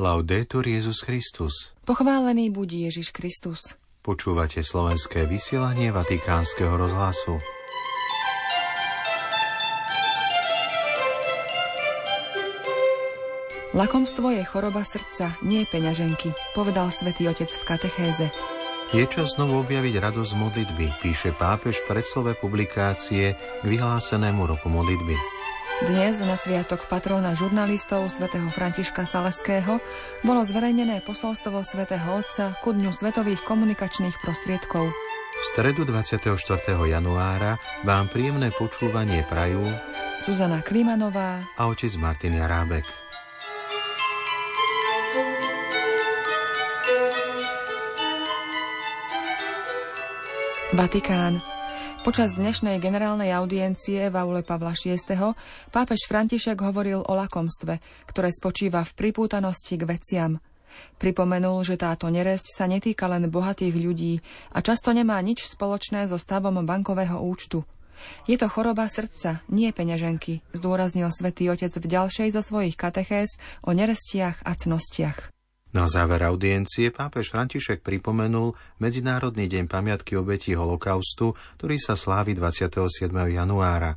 Laudetur Jezus Christus. Pochválený buď Ježiš Kristus. Počúvate slovenské vysielanie Vatikánskeho rozhlasu. Lakomstvo je choroba srdca, nie peňaženky, povedal svätý Otec v katechéze. Je čas znovu objaviť radosť modlitby, píše pápež v predslove publikácie k vyhlásenému roku modlitby. Dnes na sviatok patrona žurnalistov svätého Františka Saleského bolo zverejnené posolstvo svätého Otca ku Dňu svetových komunikačných prostriedkov. V stredu 24. januára vám príjemné počúvanie prajú Zuzana Klimanová a otec Martin Jarábek. Vatikán. Počas dnešnej generálnej audiencie v aule Pavla VI. pápež František hovoril o lakomstve, ktoré spočíva v pripútanosti k veciam. Pripomenul, že táto neresť sa netýka len bohatých ľudí a často nemá nič spoločné so stavom bankového účtu. Je to choroba srdca, nie peňaženky, zdôraznil svätý Otec v ďalšej zo svojich katechéz o nerestiach a cnostiach. Na záver audiencie pápež František pripomenul Medzinárodný deň pamiatky obetí holokaustu, ktorý sa slávi 27. januára.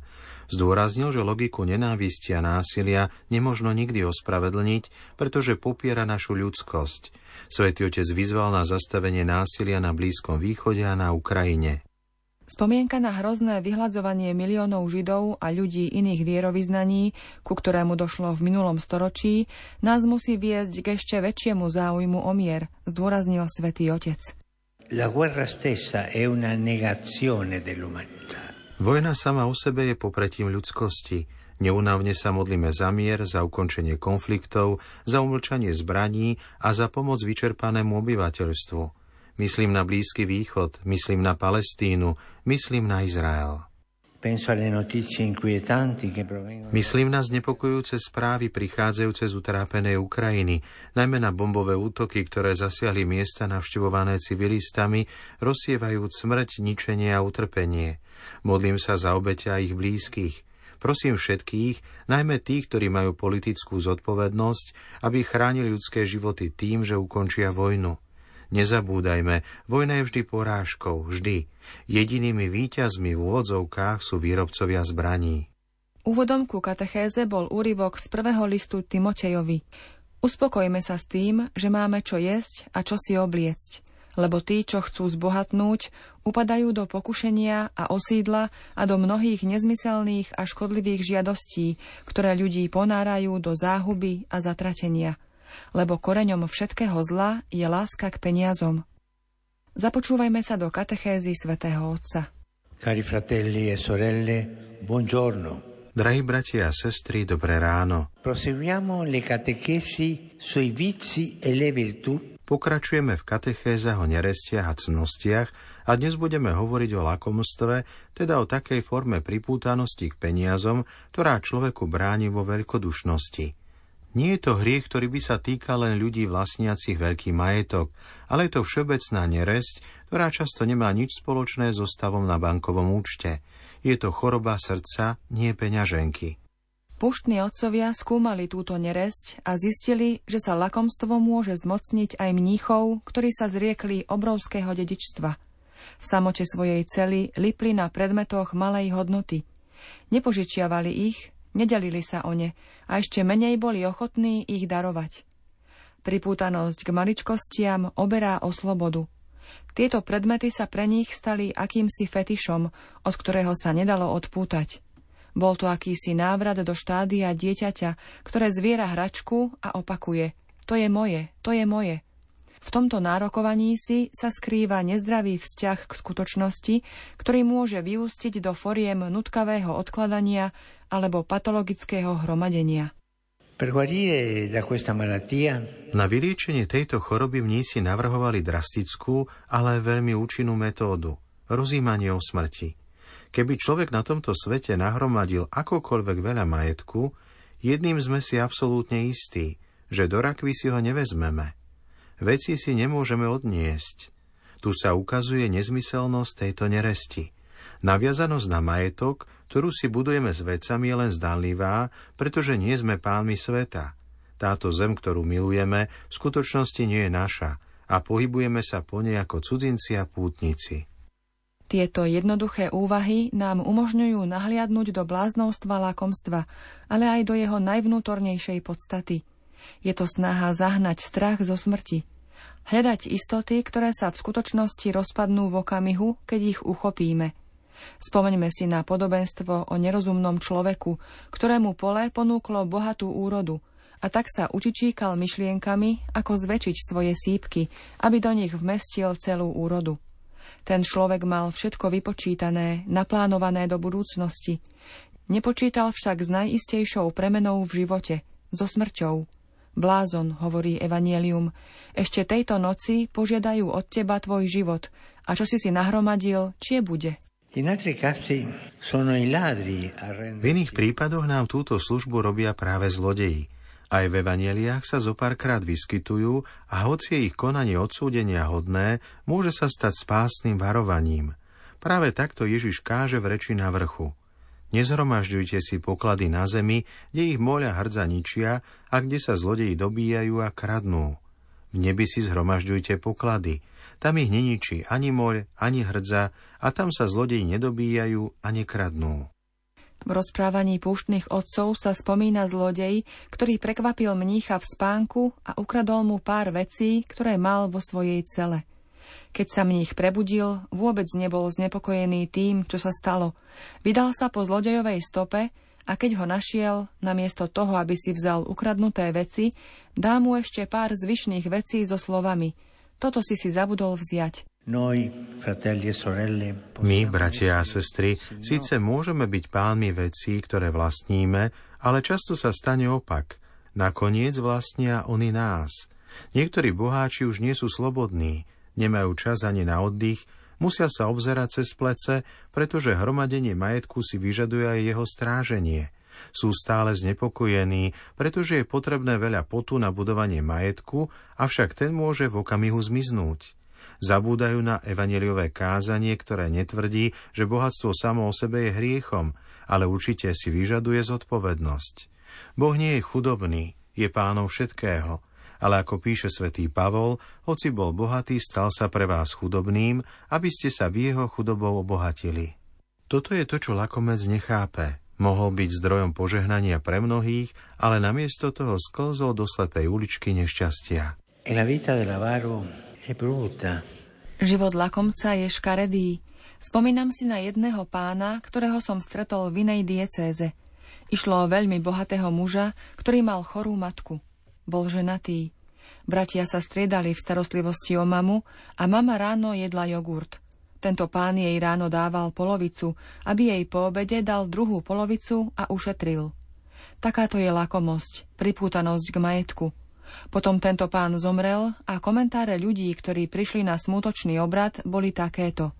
Zdôraznil, že logiku nenávisti a násilia nemožno nikdy ospravedlniť, pretože popiera našu ľudskosť. Svetý otec vyzval na zastavenie násilia na Blízkom východe a na Ukrajine. Spomienka na hrozné vyhľadzovanie miliónov Židov a ľudí iných vierovýznaní, ku ktorému došlo v minulom storočí, nás musí viesť k ešte väčšiemu záujmu o mier, zdôraznil svätý Otec. La guerra stessa è una negazione dell'umanità. Vojna sama o sebe je popretím ľudskosti. Neunávne sa modlíme za mier, za ukončenie konfliktov, za umlčanie zbraní a za pomoc vyčerpanému obyvateľstvu. Myslím na Blízky východ, myslím na Palestínu, myslím na Izrael. Myslím na znepokojujúce správy prichádzajúce z utrápenej Ukrajiny, najmä na bombové útoky, ktoré zasiahli miesta navštevované civilistami, rozsievajúc smrť, ničenie a utrpenie. Modlím sa za obete a ich blízkych. Prosím všetkých, najmä tých, ktorí majú politickú zodpovednosť, aby chránili ľudské životy tým, že ukončia vojnu. Nezabúdajme, vojna je vždy porážkou, vždy. Jedinými víťazmi v úvodzovkách sú výrobcovia zbraní. Úvodom ku katechéze bol úryvok z prvého listu Timotejovi. Uspokojme sa s tým, že máme čo jesť a čo si obliecť, lebo tí, čo chcú zbohatnúť, upadajú do pokušenia a osídla a do mnohých nezmyselných a škodlivých žiadostí, ktoré ľudí ponárajú do záhuby a zatratenia – lebo koreňom všetkého zla je láska k peniazom. Započúvajme sa do katechézy svätého Otca. Cari fratelli e sorelle, buongiorno. Drahí bratia a sestry, dobré ráno. Proseguiamo le catechesi sui vizi e le virtù. Pokračujeme v katechézach o nerestiach a cnostiach a dnes budeme hovoriť o lakomstve, teda o takej forme pripútanosti k peniazom, ktorá človeku bráni vo veľkodušnosti. Nie je to hriech, ktorý by sa týkal len ľudí vlastniacich veľký majetok, ale je to všeobecná neresť, ktorá často nemá nič spoločné so stavom na bankovom účte. Je to choroba srdca, nie peňaženky. Puštní otcovia skúmali túto neresť a zistili, že sa lakomstvo môže zmocniť aj mníchov, ktorí sa zriekli obrovského dedičstva. V samote svojej cely lipli na predmetoch malej hodnoty. Nepožičiavali ich, Nedelili sa o ne a ešte menej boli ochotní ich darovať. Pripútanosť k maličkostiam oberá o slobodu. Tieto predmety sa pre nich stali akýmsi fetišom, od ktorého sa nedalo odpútať. Bol to akýsi návrat do štádia dieťaťa, ktoré zviera hračku a opakuje. To je moje, to je moje. V tomto nárokovaní si sa skrýva nezdravý vzťah k skutočnosti, ktorý môže vyústiť do foriem nutkavého odkladania alebo patologického hromadenia. Na vyliečenie tejto choroby mnísi navrhovali drastickú, ale veľmi účinnú metódu – rozímanie o smrti. Keby človek na tomto svete nahromadil akokoľvek veľa majetku, jedným sme si absolútne istí, že do rakvy si ho nevezmeme. Veci si nemôžeme odniesť. Tu sa ukazuje nezmyselnosť tejto neresti. Naviazanosť na majetok ktorú si budujeme s vecami, je len zdanlivá, pretože nie sme pánmi sveta. Táto zem, ktorú milujeme, v skutočnosti nie je naša a pohybujeme sa po nej ako cudzinci a pútnici. Tieto jednoduché úvahy nám umožňujú nahliadnúť do bláznovstva lakomstva, ale aj do jeho najvnútornejšej podstaty. Je to snaha zahnať strach zo smrti. Hľadať istoty, ktoré sa v skutočnosti rozpadnú v okamihu, keď ich uchopíme. Spomeňme si na podobenstvo o nerozumnom človeku, ktorému pole ponúklo bohatú úrodu a tak sa učičíkal myšlienkami, ako zväčšiť svoje sípky, aby do nich vmestil celú úrodu. Ten človek mal všetko vypočítané, naplánované do budúcnosti. Nepočítal však s najistejšou premenou v živote, so smrťou. Blázon, hovorí Evangelium, ešte tejto noci požiadajú od teba tvoj život a čo si si nahromadil, čie bude. V iných prípadoch nám túto službu robia práve zlodeji. Aj v evaneliách sa zo párkrát vyskytujú a hoci je ich konanie odsúdenia hodné, môže sa stať spásnym varovaním. Práve takto Ježiš káže v reči na vrchu. Nezhromažďujte si poklady na zemi, kde ich moľa hrdza ničia a kde sa zlodeji dobíjajú a kradnú. V nebi si zhromažďujte poklady. Tam ich neničí ani moľ, ani hrdza a tam sa zlodeji nedobíjajú a nekradnú. V rozprávaní púštnych otcov sa spomína zlodej, ktorý prekvapil mnícha v spánku a ukradol mu pár vecí, ktoré mal vo svojej cele. Keď sa mních prebudil, vôbec nebol znepokojený tým, čo sa stalo. Vydal sa po zlodejovej stope a keď ho našiel, namiesto toho, aby si vzal ukradnuté veci, dá mu ešte pár zvyšných vecí so slovami Toto si si zabudol vziať. E My, bratia a sestry, síce môžeme byť pánmi vecí, ktoré vlastníme, ale často sa stane opak. Nakoniec vlastnia oni nás. Niektorí boháči už nie sú slobodní, nemajú čas ani na oddych, musia sa obzerať cez plece, pretože hromadenie majetku si vyžaduje aj jeho stráženie. Sú stále znepokojení, pretože je potrebné veľa potu na budovanie majetku, avšak ten môže v okamihu zmiznúť. Zabúdajú na evaneliové kázanie, ktoré netvrdí, že bohatstvo samo o sebe je hriechom, ale určite si vyžaduje zodpovednosť. Boh nie je chudobný, je pánom všetkého, ale ako píše svätý Pavol, hoci bol bohatý, stal sa pre vás chudobným, aby ste sa v jeho chudobou obohatili. Toto je to, čo lakomec nechápe. Mohol byť zdrojom požehnania pre mnohých, ale namiesto toho sklzol do slepej uličky nešťastia. Život lakomca je škaredý. Spomínam si na jedného pána, ktorého som stretol v inej diecéze. Išlo o veľmi bohatého muža, ktorý mal chorú matku. Bol ženatý. Bratia sa striedali v starostlivosti o mamu a mama ráno jedla jogurt. Tento pán jej ráno dával polovicu, aby jej po obede dal druhú polovicu a ušetril. Takáto je lakomosť, pripútanosť k majetku – potom tento pán zomrel a komentáre ľudí, ktorí prišli na smutočný obrad, boli takéto.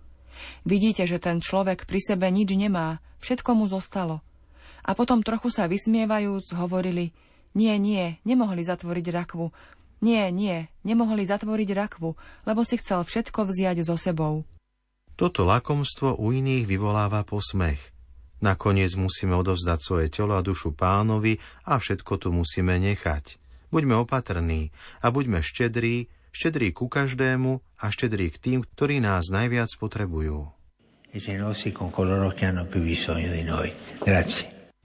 Vidíte, že ten človek pri sebe nič nemá, všetko mu zostalo. A potom trochu sa vysmievajúc hovorili, nie, nie, nemohli zatvoriť rakvu. Nie, nie, nemohli zatvoriť rakvu, lebo si chcel všetko vziať so sebou. Toto lakomstvo u iných vyvoláva posmech. Nakoniec musíme odovzdať svoje telo a dušu pánovi a všetko tu musíme nechať. Buďme opatrní a buďme štedrí, štedrí ku každému a štedrí k tým, ktorí nás najviac potrebujú.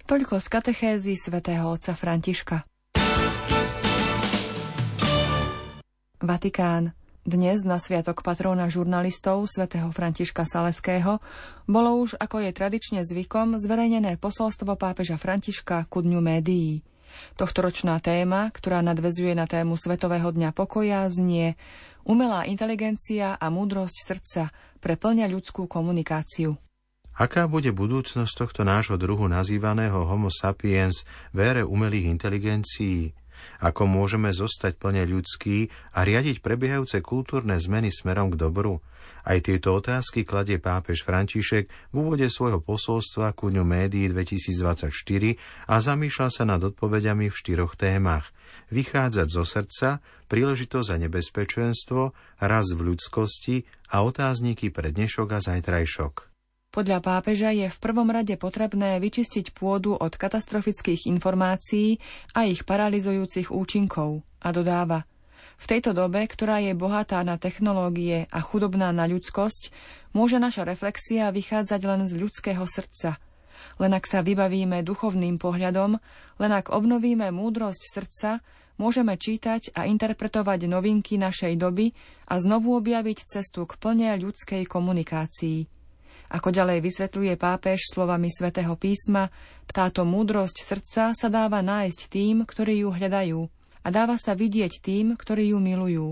Toľko z katechézy svätého otca Františka. Vatikán. Dnes na sviatok patróna žurnalistov svätého Františka Saleského bolo už, ako je tradične zvykom, zverejnené posolstvo pápeža Františka ku dňu médií. Tohtoročná téma, ktorá nadvezuje na tému Svetového dňa pokoja, znie Umelá inteligencia a múdrosť srdca preplňa ľudskú komunikáciu. Aká bude budúcnosť tohto nášho druhu nazývaného Homo sapiens v ére umelých inteligencií? Ako môžeme zostať plne ľudskí a riadiť prebiehajúce kultúrne zmeny smerom k dobru? Aj tieto otázky kladie pápež František v úvode svojho posolstva ku dňu médií 2024 a zamýšľa sa nad odpovediami v štyroch témach. Vychádzať zo srdca, príležitosť a nebezpečenstvo, raz v ľudskosti a otázniky pre dnešok a zajtrajšok. Podľa pápeža je v prvom rade potrebné vyčistiť pôdu od katastrofických informácií a ich paralizujúcich účinkov a dodáva V tejto dobe, ktorá je bohatá na technológie a chudobná na ľudskosť, môže naša reflexia vychádzať len z ľudského srdca. Len ak sa vybavíme duchovným pohľadom, len ak obnovíme múdrosť srdca, môžeme čítať a interpretovať novinky našej doby a znovu objaviť cestu k plne ľudskej komunikácii. Ako ďalej vysvetľuje pápež slovami svätého písma, táto múdrosť srdca sa dáva nájsť tým, ktorí ju hľadajú a dáva sa vidieť tým, ktorí ju milujú.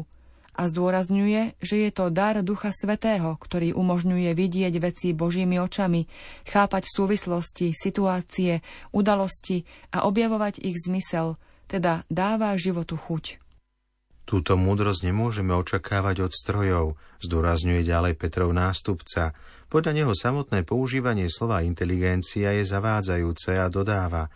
A zdôrazňuje, že je to dar Ducha Svetého, ktorý umožňuje vidieť veci Božími očami, chápať súvislosti, situácie, udalosti a objavovať ich zmysel, teda dáva životu chuť. Túto múdrosť nemôžeme očakávať od strojov, zdôrazňuje ďalej Petrov nástupca, podľa neho samotné používanie slova inteligencia je zavádzajúce a dodáva.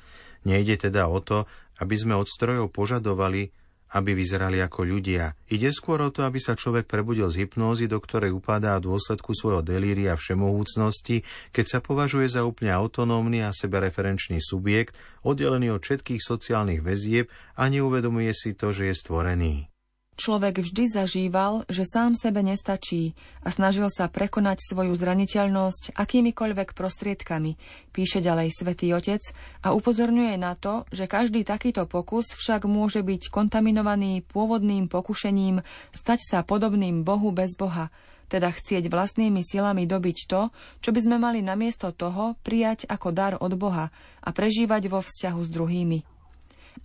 Nejde teda o to, aby sme od strojov požadovali, aby vyzerali ako ľudia. Ide skôr o to, aby sa človek prebudil z hypnózy, do ktorej upadá v dôsledku svojho delíria všemohúcnosti, keď sa považuje za úplne autonómny a sebereferenčný subjekt, oddelený od všetkých sociálnych väzieb a neuvedomuje si to, že je stvorený. Človek vždy zažíval, že sám sebe nestačí a snažil sa prekonať svoju zraniteľnosť akýmikoľvek prostriedkami, píše ďalej svätý Otec a upozorňuje na to, že každý takýto pokus však môže byť kontaminovaný pôvodným pokušením stať sa podobným Bohu bez Boha, teda chcieť vlastnými silami dobiť to, čo by sme mali namiesto toho prijať ako dar od Boha a prežívať vo vzťahu s druhými.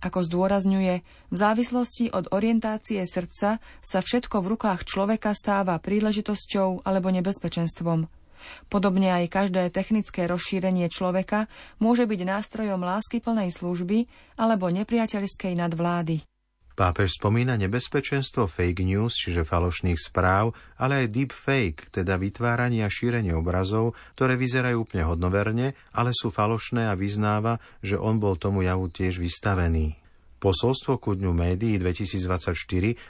Ako zdôrazňuje, v závislosti od orientácie srdca sa všetko v rukách človeka stáva príležitosťou alebo nebezpečenstvom. Podobne aj každé technické rozšírenie človeka môže byť nástrojom láskyplnej služby alebo nepriateľskej nadvlády. Pápež spomína nebezpečenstvo fake news, čiže falošných správ, ale aj deep fake, teda vytváranie a šírenie obrazov, ktoré vyzerajú úplne hodnoverne, ale sú falošné a vyznáva, že on bol tomu javu tiež vystavený. Posolstvo ku dňu médií 2024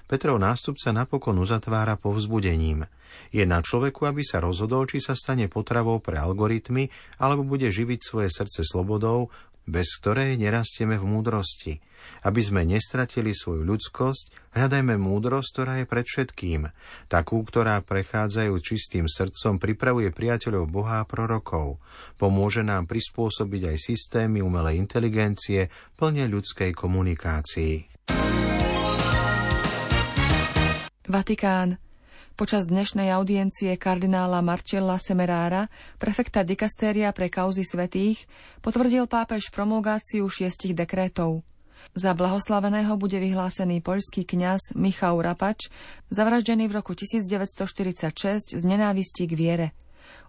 Petrov nástupca napokon uzatvára povzbudením. Je na človeku, aby sa rozhodol, či sa stane potravou pre algoritmy, alebo bude živiť svoje srdce slobodou, bez ktorej nerastieme v múdrosti. Aby sme nestratili svoju ľudskosť, hľadajme múdrosť, ktorá je pred všetkým. Takú, ktorá prechádzajúc čistým srdcom pripravuje priateľov Boha a prorokov. Pomôže nám prispôsobiť aj systémy umelej inteligencie plne ľudskej komunikácii. Vatikán. Počas dnešnej audiencie kardinála Marcella Semerára, prefekta dikastéria pre kauzy svetých, potvrdil pápež promulgáciu šiestich dekrétov. Za blahoslaveného bude vyhlásený poľský kňaz Michał Rapač, zavraždený v roku 1946 z nenávisti k viere.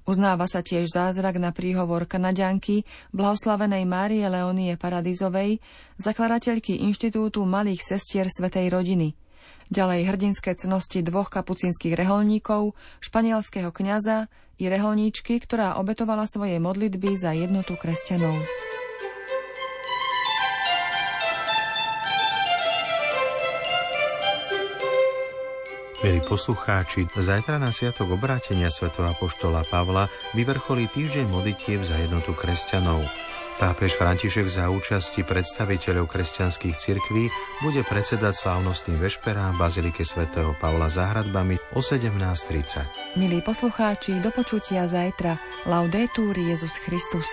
Uznáva sa tiež zázrak na príhovor kanadianky blahoslavenej Márie Leonie Paradizovej, zakladateľky Inštitútu malých sestier Svetej rodiny – Ďalej hrdinské cnosti dvoch kapucínskych reholníkov, španielského kňaza i reholníčky, ktorá obetovala svoje modlitby za jednotu kresťanov. Milí poslucháči, zajtra na sviatok obrátenia svätého Apoštola Pavla vyvrcholí týždeň modlitieb za jednotu kresťanov. Pápež František za účasti predstaviteľov kresťanských cirkví bude predsedať slávnostným vešperám Bazilike svätého Pavla za hradbami o 17.30. Milí poslucháči, do počutia zajtra. Laudetur Jezus Christus.